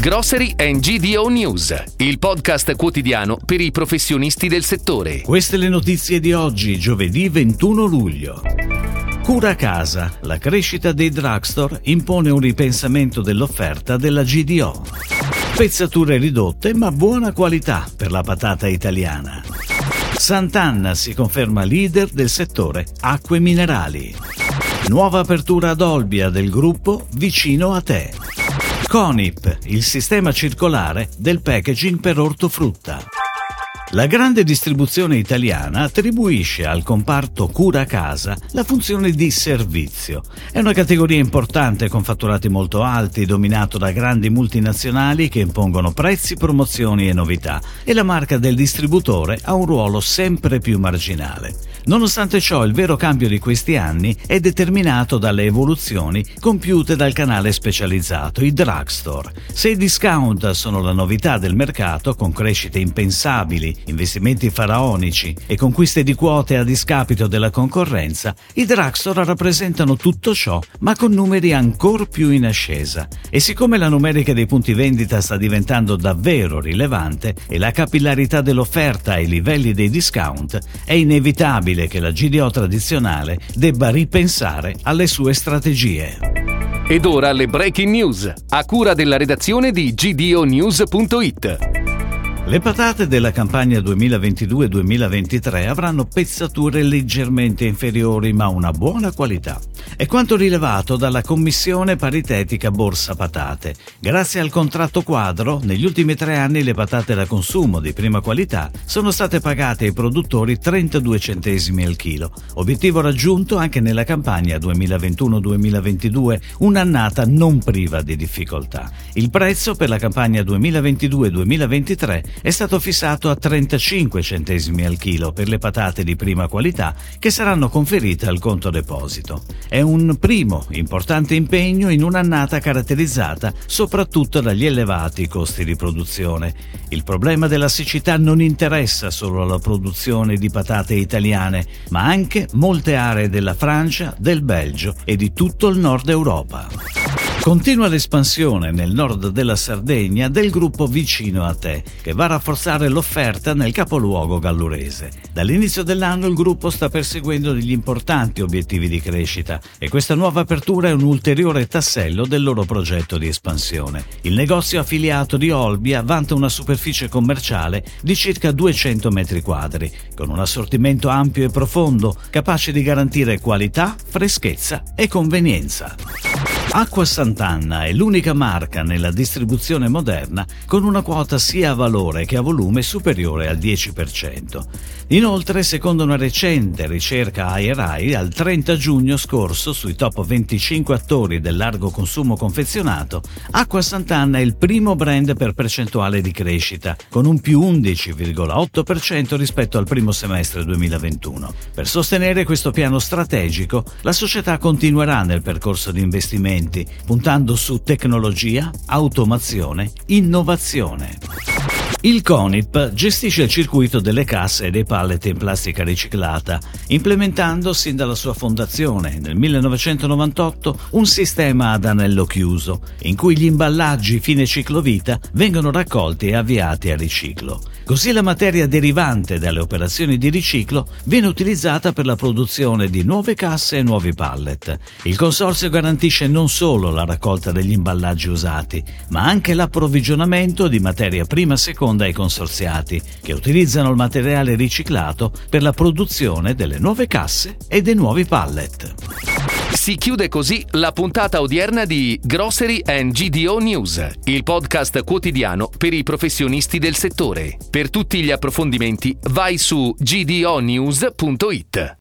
Grocery and GDO News, il podcast quotidiano per i professionisti del settore. Queste le notizie di oggi, giovedì 21 luglio. Cura casa, la crescita dei drugstore impone un ripensamento dell'offerta della GDO. Pezzature ridotte ma buona qualità per la patata italiana. Sant'Anna si conferma leader del settore acque minerali. Nuova apertura ad Olbia del gruppo Vicino a te. Conip, il sistema circolare del packaging per ortofrutta. La grande distribuzione italiana attribuisce al comparto cura casa la funzione di servizio. È una categoria importante con fatturati molto alti, dominato da grandi multinazionali che impongono prezzi, promozioni e novità e la marca del distributore ha un ruolo sempre più marginale. Nonostante ciò, il vero cambio di questi anni è determinato dalle evoluzioni compiute dal canale specializzato, i drugstore. Se i discount sono la novità del mercato, con crescite impensabili, investimenti faraonici e conquiste di quote a discapito della concorrenza, i drugstore rappresentano tutto ciò, ma con numeri ancora più in ascesa. E siccome la numerica dei punti vendita sta diventando davvero rilevante e la capillarità dell'offerta ai livelli dei discount, è inevitabile possibile che la GDO tradizionale debba ripensare alle sue strategie. Ed ora le breaking news, a cura della redazione di gdonews.it. Le patate della campagna 2022-2023 avranno pezzature leggermente inferiori ma una buona qualità. È quanto rilevato dalla Commissione Paritetica Borsa Patate. Grazie al contratto quadro, negli ultimi tre anni le patate da consumo di prima qualità sono state pagate ai produttori 32 centesimi al chilo, obiettivo raggiunto anche nella campagna 2021-2022, un'annata non priva di difficoltà. Il prezzo per la campagna 2022-2023 è stato fissato a 35 centesimi al chilo per le patate di prima qualità che saranno conferite al conto deposito. È un primo importante impegno in un'annata caratterizzata soprattutto dagli elevati costi di produzione. Il problema della siccità non interessa solo la produzione di patate italiane, ma anche molte aree della Francia, del Belgio e di tutto il nord Europa. Continua l'espansione nel nord della Sardegna del gruppo Vicino a te, che va a rafforzare l'offerta nel capoluogo gallurese. Dall'inizio dell'anno il gruppo sta perseguendo degli importanti obiettivi di crescita e questa nuova apertura è un ulteriore tassello del loro progetto di espansione. Il negozio affiliato di Olbia vanta una superficie commerciale di circa 200 metri quadri, con un assortimento ampio e profondo, capace di garantire qualità, freschezza e convenienza. Acqua Sant'Anna è l'unica marca nella distribuzione moderna con una quota sia a valore che a volume superiore al 10%. Inoltre, secondo una recente ricerca IRI, al 30 giugno scorso sui top 25 attori del largo consumo confezionato, Acqua Sant'Anna è il primo brand per percentuale di crescita, con un più 11,8% rispetto al primo semestre 2021. Per sostenere questo piano strategico, la società continuerà nel percorso di investimento investimenti, puntando su tecnologia, automazione, innovazione. Il CONIP gestisce il circuito delle casse e dei pallet in plastica riciclata, implementando sin dalla sua fondazione nel 1998 un sistema ad anello chiuso, in cui gli imballaggi fine ciclovita vengono raccolti e avviati a riciclo. Così la materia derivante dalle operazioni di riciclo viene utilizzata per la produzione di nuove casse e nuovi pallet. Il consorzio garantisce non solo la raccolta degli imballaggi usati, ma anche l'approvvigionamento di materia prima seconda corrisponde ai consorziati, che utilizzano il materiale riciclato per la produzione delle nuove casse e dei nuovi pallet. Si chiude così la puntata odierna di Grocery and GDO News, il podcast quotidiano per i professionisti del settore. Per tutti gli approfondimenti vai su gdonews.it.